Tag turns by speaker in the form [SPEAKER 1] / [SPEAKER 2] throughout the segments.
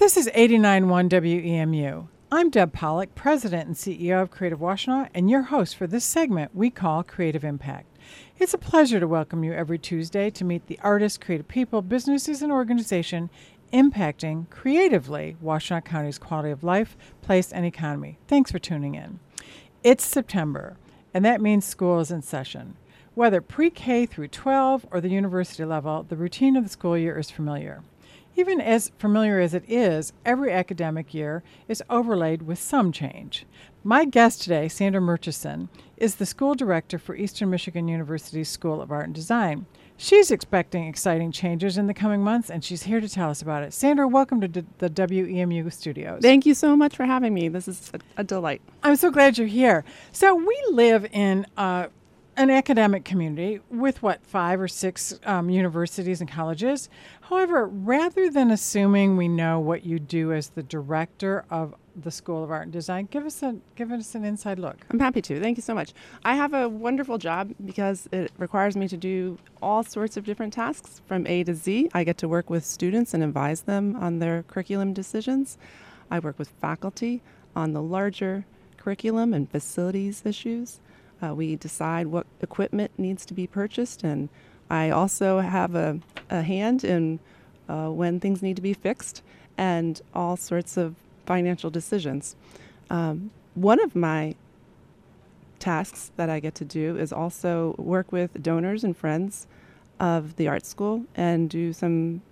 [SPEAKER 1] This is 89.1 WEMU. I'm Deb Polich, President and CEO of Creative Washtenaw, and your host for this segment we call Creative Impact. It's a pleasure to welcome you every Tuesday to meet the artists, creative people, businesses, and organizations impacting creatively Washtenaw County's quality of life, place, and economy. Thanks for tuning in. It's September, and that means school is in session. Whether pre K through 12 or the university level, the routine of the school year is familiar. Even as familiar as it is, every academic year is overlaid with some change. My guest today, Sandra Murchison, is the school director for Eastern Michigan University's School of Art and Design. She's expecting exciting changes in the coming months, and she's here to tell us about it. Sandra, welcome to d- the WEMU studios.
[SPEAKER 2] Thank you so much for having me. This is a, a delight.
[SPEAKER 1] I'm so glad you're here. So, we live in uh, an academic community with what, five or six um, universities and colleges. However, rather than assuming we know what you do as the director of the School of Art and Design. Give us a give us an inside look.
[SPEAKER 2] I'm happy to. Thank you so much. I have a wonderful job because it requires me to do all sorts of different tasks from A to Z. I get to work with students and advise them on their curriculum decisions. I work with faculty on the larger curriculum and facilities issues. Uh, we decide what equipment needs to be purchased, and I also have a, a hand in uh, when things need to be fixed and all sorts of financial decisions. Um, one of my tasks that I get to do is also work with donors and friends of the art school and do some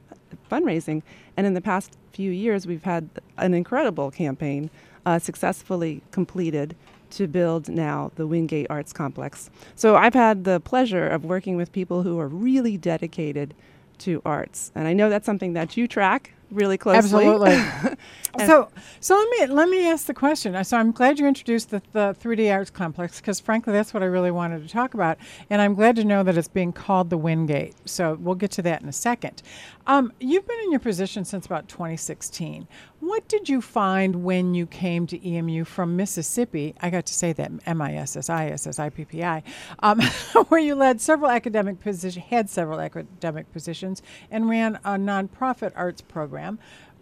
[SPEAKER 2] fundraising. And in the past few years, we've had an incredible campaign uh, successfully completed to build now the Windgate Arts Complex. So I've had the pleasure of working with people who are really dedicated to arts. And I know that's something that you track really closely.
[SPEAKER 1] Absolutely. so, so let me let me ask the question. So I'm glad you introduced the, the 3D Arts Complex because, frankly, that's what I really wanted to talk about, and I'm glad to know that it's being called the Windgate. So we'll get to that in a second. Um, you've been in your position since about 2016. What did you find when you came to EMU from Mississippi? I got to say that M I S S I S S I P P I, um, where you led several academic positions, had several academic positions, and ran a nonprofit arts program.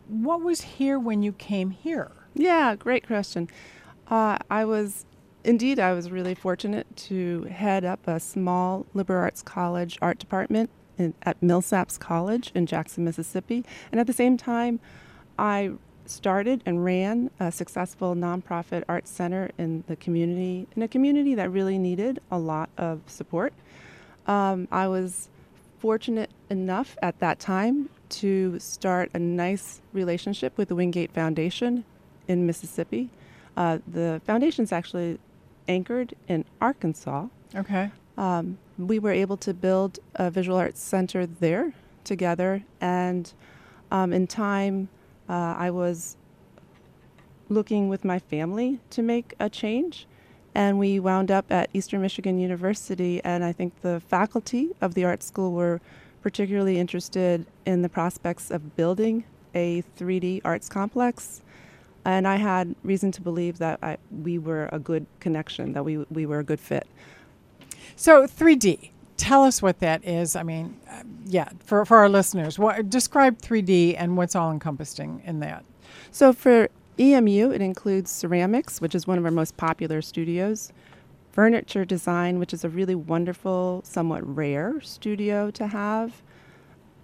[SPEAKER 1] What was here when you came here?
[SPEAKER 2] Yeah, great question. Uh, I was indeed I was really fortunate to head up a small liberal arts college art department in, at Millsaps College in Jackson, Mississippi, and at the same time, I started and ran a successful nonprofit arts center in the community, in a community that really needed a lot of support. Um, I was fortunate enough at that time to start a nice relationship with the Windgate Foundation in Mississippi. Uh, the foundation's actually anchored in Arkansas.
[SPEAKER 1] Okay.
[SPEAKER 2] Um, we were able to build a visual arts center there together, and um, in time, uh, I was looking with my family to make a change. And we wound up at Eastern Michigan University, and I think the faculty of the art school were particularly interested in the prospects of building a 3D arts complex. And I had reason to believe that I, we were a good connection, that we, we were a good fit.
[SPEAKER 1] So, 3D, tell us what that is. I mean, uh, yeah, for, for our listeners, what, describe 3D and what's all encompassing in that.
[SPEAKER 2] So for EMU, it includes ceramics, which is one of our most popular studios, furniture design, which is a really wonderful, somewhat rare studio to have.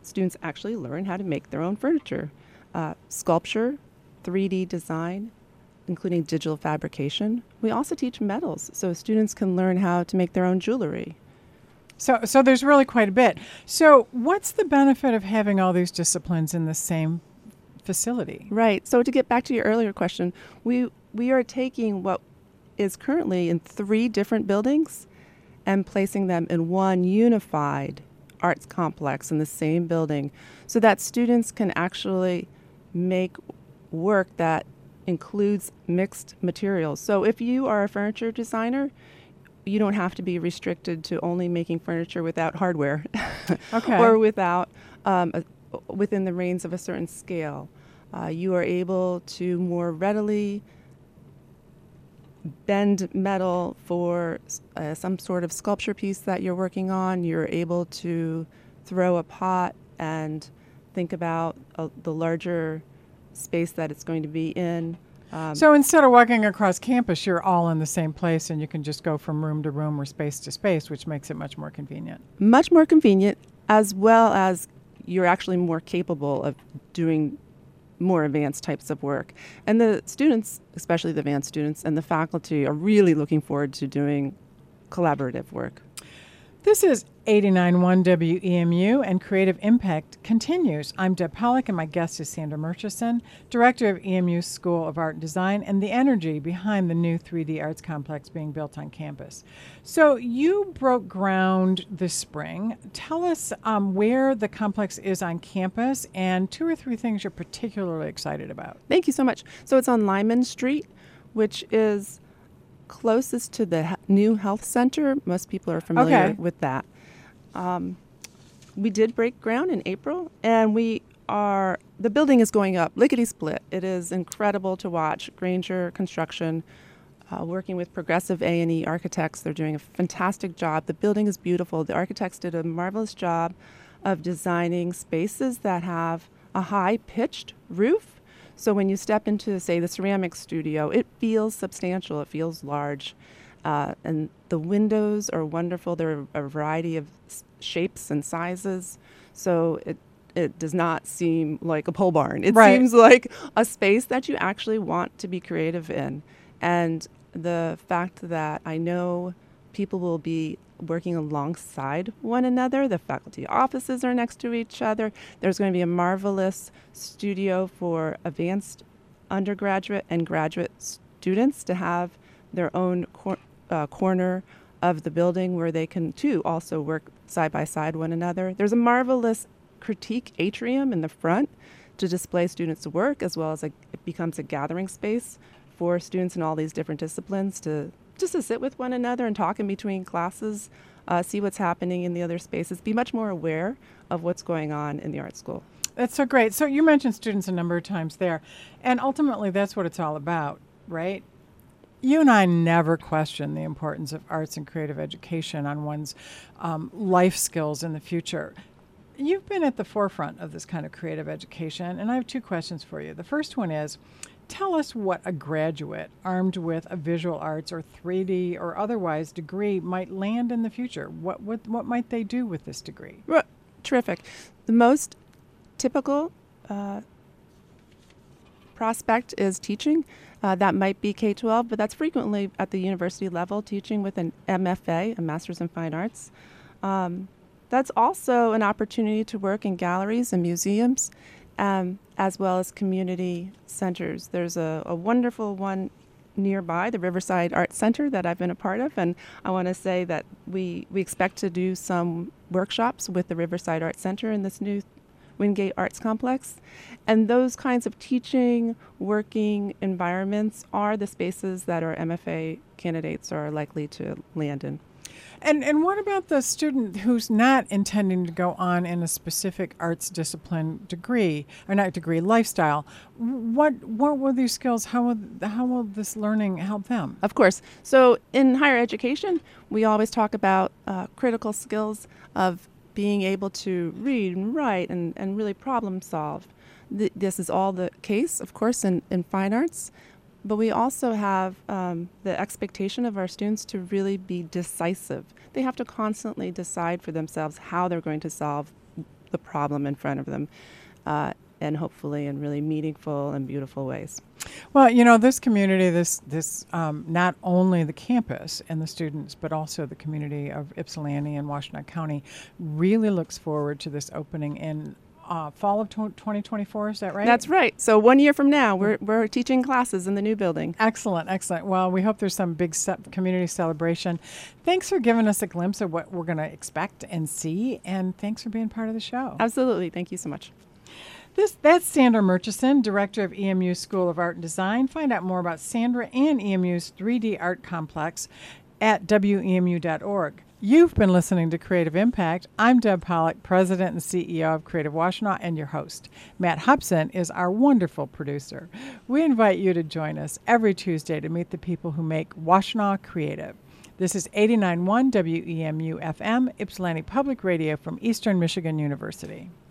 [SPEAKER 2] Students actually learn how to make their own furniture, uh, sculpture, 3D design, including digital fabrication. We also teach metals, so students can learn how to make their own jewelry.
[SPEAKER 1] So, so there's really quite a bit. So, what's the benefit of having all these disciplines in the same facility?
[SPEAKER 2] Right. So, to get back to your earlier question, we we are taking what is currently in three different buildings and placing them in one unified arts complex in the same building, so that students can actually make work that includes mixed materials. So, if you are a furniture designer, you don't have to be restricted to only making furniture without hardware
[SPEAKER 1] okay.
[SPEAKER 2] or without um, a, within the range of a certain scale. Uh, you are able to more readily bend metal for uh, some sort of sculpture piece that you're working on. You're able to throw a pot and think about uh, the larger space that it's going to be in. Um,
[SPEAKER 1] So instead of walking across campus, you're all in the same place and you can just go from room to room or space to space, which makes it much more convenient.
[SPEAKER 2] much more convenient, as well as you're actually more capable of doing more advanced types of work. And the students, especially the advanced students, and the faculty are really looking forward to doing collaborative work.
[SPEAKER 1] This is 89.1 WEMU and Creative Impact continues. I'm Deb Polich and my guest is Sandra Murchison, Director of EMU's School of Art and Design and the energy behind the new 3D Arts Complex being built on campus. So you broke ground this spring. Tell us um, where the complex is on campus and two or three things you're particularly excited about.
[SPEAKER 2] Thank you so much. So it's on Lyman Street, which is closest to the he- new health center. Most people are familiar
[SPEAKER 1] Okay.
[SPEAKER 2] with that. Um, we did break ground in April, and we are the building is going up lickety split. It is incredible to watch. Granger Construction, uh, working with Progressive A and E architects, they're doing a fantastic job. The building is beautiful. The architects did a marvelous job of designing spaces that have a high pitched roof. So when you step into, say, the ceramic studio, it feels substantial. It feels large. Uh, and the windows are wonderful. There are a variety of s- shapes and sizes. So it, it does not seem like a pole barn. It
[SPEAKER 1] Right.
[SPEAKER 2] seems like a space that you actually want to be creative in. And the fact that I know people will be working alongside one another, the faculty offices are next to each other. There's going to be a marvelous studio for advanced undergraduate and graduate students to have their own cor- uh, corner of the building where they can too also work side by side one another. There's a marvelous critique atrium in the front to display students' work as well as a, it becomes a gathering space for students in all these different disciplines to just to sit with one another and talk in between classes, uh, see what's happening in the other spaces, be much more aware of what's going on in the art school.
[SPEAKER 1] That's so great. So you mentioned students a number of times there, and ultimately that's what it's all about, right? You and I never question the importance of arts and creative education on one's um, life skills in the future. You've been at the forefront of this kind of creative education, and I have two questions for you. The first one is tell us what a graduate armed with a visual arts or 3D or otherwise degree might land in the future. What, what, what might they do with this degree?
[SPEAKER 2] Ru- Terrific. The most typical uh, prospect is teaching. Uh, that might be K 12, but that's frequently at the university level, teaching with an MFA, a Master's in Fine Arts. Um, that's also an opportunity to work in galleries and museums, um, as well as community centers. There's a, a wonderful one nearby, the Riverside Art Center, that I've been a part of, and I want to say that we we expect to do some workshops with the Riverside Art Center in this new Windgate Arts Complex. And those kinds of teaching, working environments are the spaces that our MFA candidates are likely to land in.
[SPEAKER 1] And and what about the student who's not intending to go on in a specific arts discipline degree or not degree lifestyle? What what will these skills? How will how will this learning help them?
[SPEAKER 2] Of course. So in higher education, we always talk about uh, critical skills of being able to read and write and, and really problem solve. Th- this is all the case, of course, in, in fine arts. But we also have um, the expectation of our students to really be decisive. They have to constantly decide for themselves how they're going to solve the problem in front of them, uh, and hopefully in really meaningful and beautiful ways.
[SPEAKER 1] Well, you know, this community, this this um, not only the campus and the students, but also the community of Ypsilanti and Washtenaw County, really looks forward to this opening in uh, fall of 2024. Is that right?
[SPEAKER 2] That's right. So one year from now, we're, we're teaching classes in the new building.
[SPEAKER 1] Excellent, excellent. Well, we hope there's some big ce- community celebration. Thanks for giving us a glimpse of what we're going to expect and see, and thanks for being part of the show.
[SPEAKER 2] Absolutely. Thank you so much.
[SPEAKER 1] This that's Sandra Murchison, director of EMU School of Art and Design. Find out more about Sandra and EMU's 3D Art Complex at wemu.org. You've been listening to Creative Impact. I'm Deb Polich, President and CEO of Creative Washtenaw, and your host. Matt Hubson is our wonderful producer. We invite you to join us every Tuesday to meet the people who make Washtenaw creative. This is 89.1 WEMU FM, Ypsilanti Public Radio from Eastern Michigan University.